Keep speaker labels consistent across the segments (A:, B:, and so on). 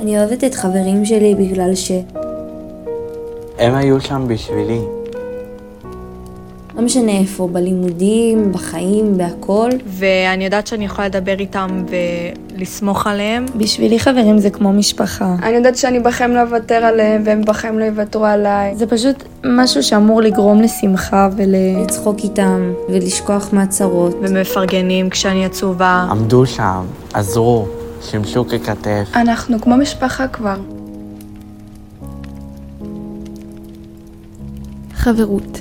A: אני אוהבת את חברים שלי בגלל ש...
B: הם היו שם בשבילי.
A: לא משנה איפה, בלימודים, בחיים, בהכל.
C: ואני יודעת שאני יכולה לדבר איתם ולסמוך עליהם.
D: בשבילי חברים זה כמו משפחה.
E: אני יודעת שאני בכם לא אוותר עליהם והם בכם לא יוותרו עליי.
D: זה פשוט משהו שאמור לגרום לשמחה ול...
A: לצחוק איתם ולשכוח מהצרות.
C: ומפרגנים כשאני עצובה.
B: עמדו שם, עזרו, שימשו ככתף.
E: אנחנו כמו משפחה כבר.
F: חברות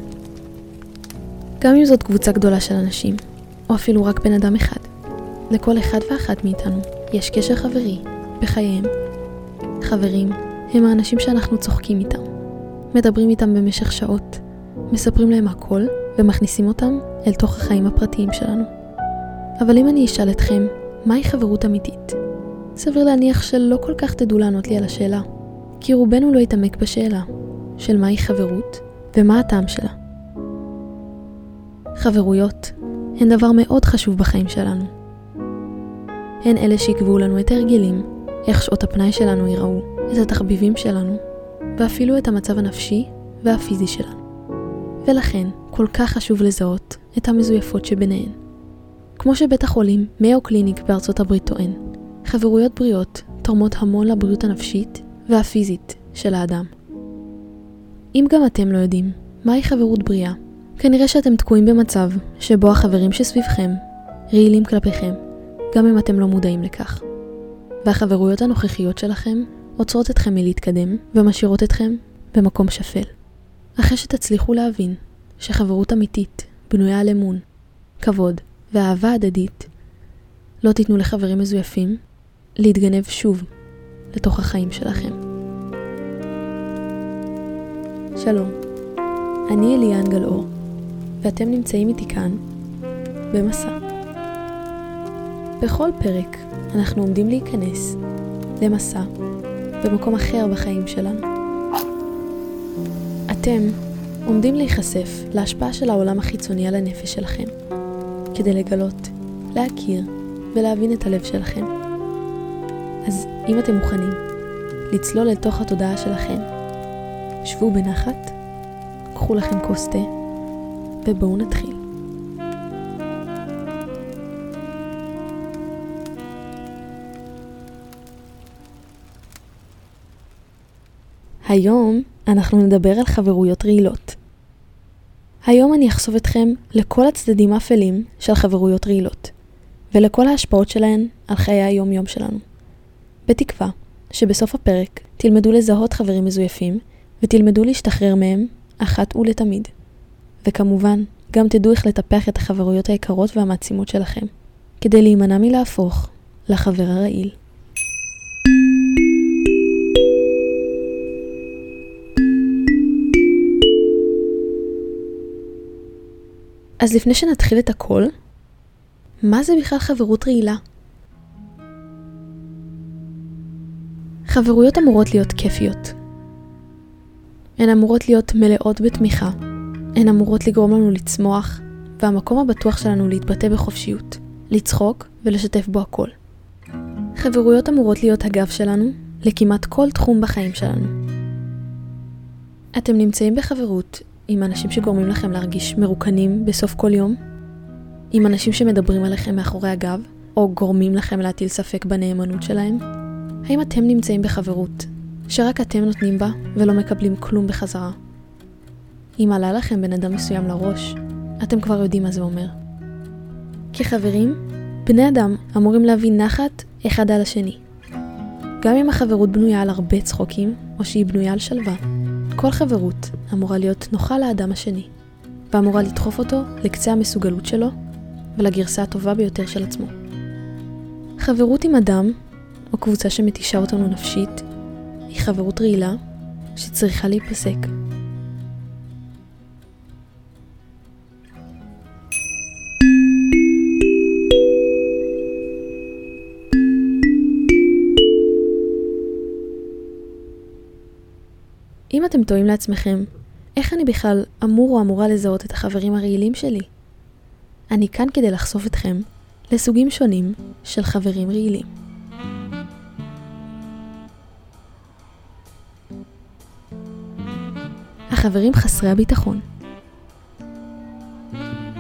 F: גם אם זאת קבוצה גדולה של אנשים, או אפילו רק בן אדם אחד, לכל אחד ואחת מאיתנו יש קשר חברי בחייהם. חברים הם האנשים שאנחנו צוחקים איתם, מדברים איתם במשך שעות, מספרים להם הכל ומכניסים אותם אל תוך החיים הפרטיים שלנו. אבל אם אני אשאל אתכם, מהי חברות אמיתית? סביר להניח שלא כל כך תדעו לענות לי על השאלה, כי רובנו לא יתעמק בשאלה של מהי חברות ומה הטעם שלה. חברויות הן דבר מאוד חשוב בחיים שלנו. הן אלה שיקבעו לנו את ההרגלים, איך שעות הפנאי שלנו ייראו, את התחביבים שלנו, ואפילו את המצב הנפשי והפיזי שלנו. ולכן, כל כך חשוב לזהות את המזויפות שביניהן. כמו שבית החולים מאו קליניק בארצות הברית טוען, חברויות בריאות תורמות המון לבריאות הנפשית והפיזית של האדם. אם גם אתם לא יודעים מהי חברות בריאה, כנראה שאתם תקועים במצב שבו החברים שסביבכם רעילים כלפיכם, גם אם אתם לא מודעים לכך. והחברויות הנוכחיות שלכם עוצרות אתכם מלהתקדם ומשאירות אתכם במקום שפל. אחרי שתצליחו להבין שחברות אמיתית בנויה על אמון, כבוד ואהבה הדדית, לא תיתנו לחברים מזויפים להתגנב שוב לתוך החיים שלכם. שלום, אני אליאן גלאור, ואתם נמצאים איתי כאן במסע. בכל פרק אנחנו עומדים להיכנס למסע במקום אחר בחיים שלנו. אתם עומדים להיחשף להשפעה של העולם החיצוני על הנפש שלכם, כדי לגלות, להכיר ולהבין את הלב שלכם. אז אם אתם מוכנים לצלול אל תוך התודעה שלכם, שבו בנחת, קחו לכם כוס תה, ובואו נתחיל. היום אנחנו נדבר על חברויות רעילות. היום אני אחשוף אתכם לכל הצדדים האפלים של חברויות רעילות, ולכל ההשפעות שלהן על חיי היום-יום שלנו. בתקווה שבסוף הפרק תלמדו לזהות חברים מזויפים, ותלמדו להשתחרר מהם אחת ולתמיד. וכמובן, גם תדעו איך לטפח את החברויות היקרות והמעצימות שלכם, כדי להימנע מלהפוך לחבר הרעיל. אז לפני שנתחיל את הכל, מה זה בכלל חברות רעילה? חברויות אמורות להיות כיפיות. הן אמורות להיות מלאות בתמיכה. הן אמורות לגרום לנו לצמוח, והמקום הבטוח שלנו להתבטא בחופשיות, לצחוק ולשתף בו הכל. חברויות אמורות להיות הגב שלנו לכמעט כל תחום בחיים שלנו. אתם נמצאים בחברות עם אנשים שגורמים לכם להרגיש מרוקנים בסוף כל יום? עם אנשים שמדברים עליכם מאחורי הגב, או גורמים לכם להטיל ספק בנאמנות שלהם? האם אתם נמצאים בחברות שרק אתם נותנים בה ולא מקבלים כלום בחזרה? אם עלה לכם בן אדם מסוים לראש, אתם כבר יודעים מה זה אומר. כחברים, בני אדם אמורים להביא נחת אחד על השני. גם אם החברות בנויה על הרבה צחוקים, או שהיא בנויה על שלווה, כל חברות אמורה להיות נוחה לאדם השני, ואמורה לדחוף אותו לקצה המסוגלות שלו ולגרסה הטובה ביותר של עצמו. חברות עם אדם, או קבוצה שמתישה אותנו נפשית, היא חברות רעילה שצריכה להיפסק. אם אתם תוהים לעצמכם, איך אני בכלל אמור או אמורה לזהות את החברים הרעילים שלי? אני כאן כדי לחשוף אתכם לסוגים שונים של חברים רעילים. החברים חסרי הביטחון.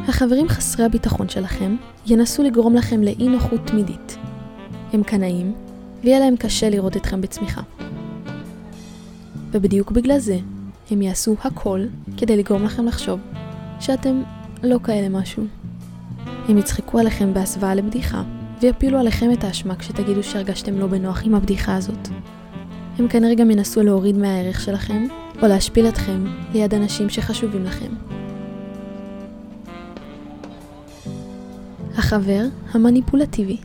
F: החברים חסרי הביטחון שלכם ינסו לגרום לכם לאי נוחות תמידית. הם קנאים, ויהיה להם קשה לראות אתכם בצמיחה. ובדיוק בגלל זה, הם יעשו הכל כדי לגרום לכם לחשוב שאתם לא כאלה משהו. הם יצחקו עליכם בהסוואה לבדיחה, ויפילו עליכם את האשמה כשתגידו שהרגשתם לא בנוח עם הבדיחה הזאת. הם כנראה גם ינסו להוריד מהערך שלכם, או להשפיל אתכם ליד אנשים שחשובים לכם. החבר המניפולטיבי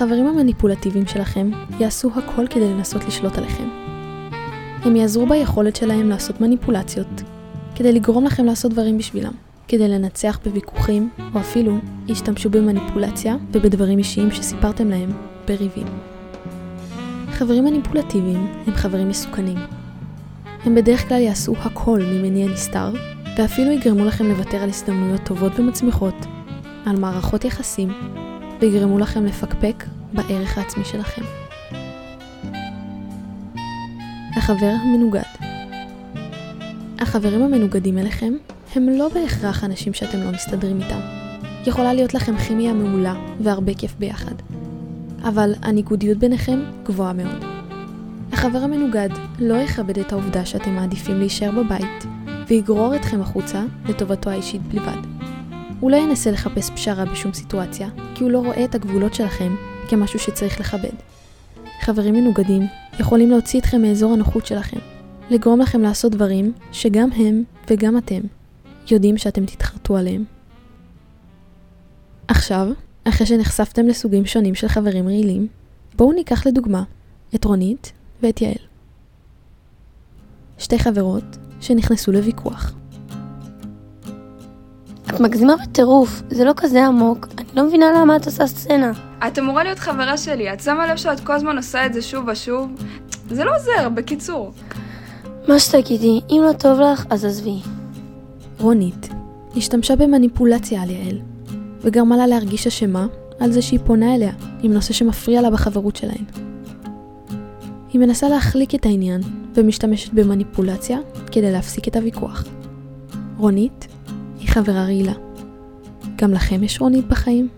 F: החברים המניפולטיביים שלכם יעשו הכל כדי לנסות לשלוט עליכם. הם יעזרו ביכולת שלהם לעשות מניפולציות, כדי לגרום לכם לעשות דברים בשבילם, כדי לנצח בוויכוחים, או אפילו ישתמשו במניפולציה ובדברים אישיים שסיפרתם להם בריבים. חברים מניפולטיביים הם חברים מסוכנים. הם בדרך כלל יעשו הכל ממניע נסתר, ואפילו יגרמו לכם לוותר על הזדמנויות טובות ומצמיחות, על מערכות יחסים, ויגרמו לכם לפקפק בערך העצמי שלכם. החבר המנוגד החברים המנוגדים אליכם הם לא בהכרח אנשים שאתם לא מסתדרים איתם. יכולה להיות לכם כימיה מעולה והרבה כיף ביחד. אבל הניגודיות ביניכם גבוהה מאוד. החבר המנוגד לא יכבד את העובדה שאתם מעדיפים להישאר בבית, ויגרור אתכם החוצה לטובתו האישית בלבד. הוא לא ינסה לחפש פשרה בשום סיטואציה, כי הוא לא רואה את הגבולות שלכם כמשהו שצריך לכבד. חברים מנוגדים יכולים להוציא אתכם מאזור הנוחות שלכם, לגרום לכם לעשות דברים שגם הם וגם אתם יודעים שאתם תתחרטו עליהם. עכשיו, אחרי שנחשפתם לסוגים שונים של חברים רעילים, בואו ניקח לדוגמה את רונית ואת יעל. שתי חברות שנכנסו לוויכוח.
G: את מגזימה בטירוף, זה לא כזה עמוק, אני לא מבינה למה את עושה סצנה.
E: את אמורה להיות חברה שלי, את שמה לב שאת כל הזמן עושה את זה שוב ושוב? זה לא עוזר, בקיצור.
G: מה שתגידי, אם לא טוב לך, אז עזבי.
F: רונית השתמשה במניפולציה על יעל, וגרמה לה להרגיש אשמה על זה שהיא פונה אליה עם נושא שמפריע לה בחברות שלהן. היא מנסה להחליק את העניין ומשתמשת במניפולציה כדי להפסיק את הוויכוח. רונית היא חברה רעילה. גם לכם יש רונית בחיים?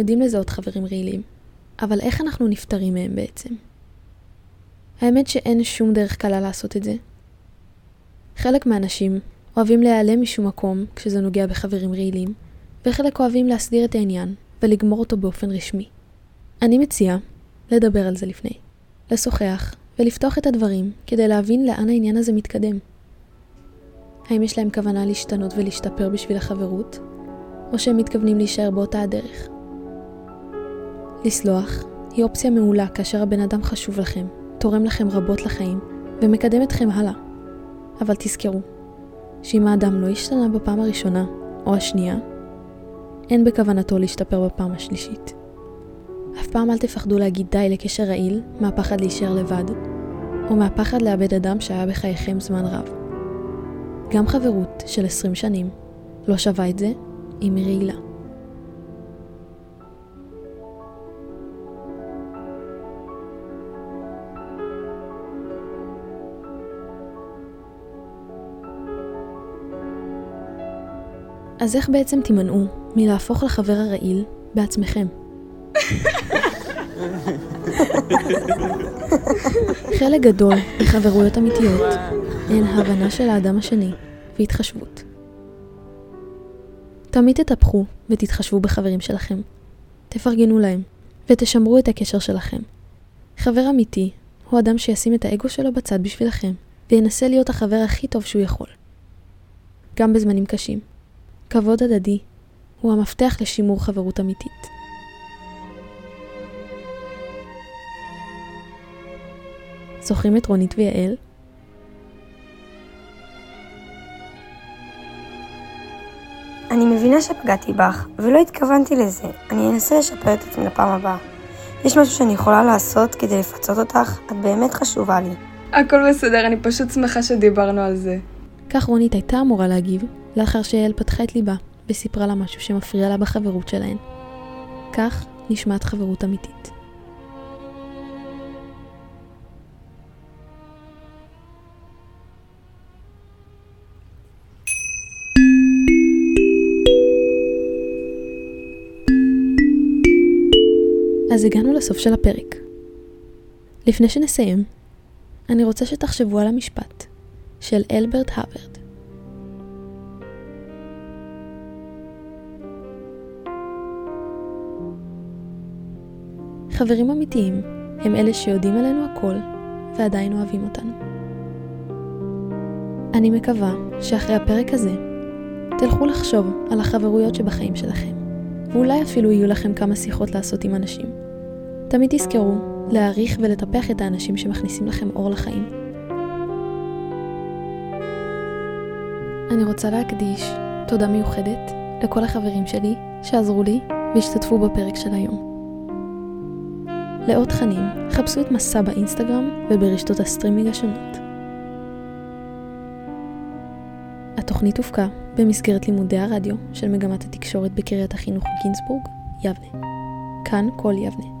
F: יודעים לזהות חברים רעילים, אבל איך אנחנו נפטרים מהם בעצם? האמת שאין שום דרך קלה לעשות את זה. חלק מהאנשים אוהבים להיעלם משום מקום כשזה נוגע בחברים רעילים, וחלק אוהבים להסדיר את העניין ולגמור אותו באופן רשמי. אני מציעה לדבר על זה לפני, לשוחח ולפתוח את הדברים כדי להבין לאן העניין הזה מתקדם. האם יש להם כוונה להשתנות ולהשתפר בשביל החברות, או שהם מתכוונים להישאר באותה הדרך. לסלוח היא אופציה מעולה כאשר הבן אדם חשוב לכם, תורם לכם רבות לחיים ומקדם אתכם הלאה. אבל תזכרו, שאם האדם לא השתנה בפעם הראשונה או השנייה, אין בכוונתו להשתפר בפעם השלישית. אף פעם אל תפחדו להגיד די לקשר רעיל מהפחד להישאר לבד, או מהפחד לאבד אדם שהיה בחייכם זמן רב. גם חברות של 20 שנים לא שווה את זה אם היא רעילה. אז איך בעצם תימנעו מלהפוך לחבר הרעיל בעצמכם? חלק גדול מחברויות אמיתיות הן הבנה של האדם השני והתחשבות. תמיד תטפחו ותתחשבו בחברים שלכם. תפרגנו להם ותשמרו את הקשר שלכם. חבר אמיתי הוא אדם שישים את האגו שלו בצד בשבילכם וינסה להיות החבר הכי טוב שהוא יכול. גם בזמנים קשים. כבוד הדדי הוא המפתח לשימור חברות אמיתית. זוכרים את רונית ויעל?
G: אני מבינה שפגעתי בך, ולא התכוונתי לזה. אני אנסה לשפר את עצמי לפעם הבאה. יש משהו שאני יכולה לעשות כדי לפצות אותך? את באמת חשובה לי.
E: הכל בסדר, אני פשוט שמחה שדיברנו על זה.
F: כך רונית הייתה אמורה להגיב, לאחר שיעל פתחה את ליבה וסיפרה לה משהו שמפריע לה בחברות שלהן. כך נשמעת חברות אמיתית. אז הגענו לסוף של הפרק. לפני שנסיים, אני רוצה שתחשבו על המשפט של אלברט הוורד. חברים אמיתיים הם אלה שיודעים עלינו הכל ועדיין אוהבים אותנו. אני מקווה שאחרי הפרק הזה תלכו לחשוב על החברויות שבחיים שלכם, ואולי אפילו יהיו לכם כמה שיחות לעשות עם אנשים. תמיד תזכרו להעריך ולטפח את האנשים שמכניסים לכם אור לחיים. אני רוצה להקדיש תודה מיוחדת לכל החברים שלי שעזרו לי והשתתפו בפרק של היום. לעוד תכנים, חפשו את מסע באינסטגרם וברשתות הסטרימינג השונות. התוכנית הופקה במסגרת לימודי הרדיו של מגמת התקשורת בקריית החינוך גינסבורג, יבנה. כאן כל יבנה.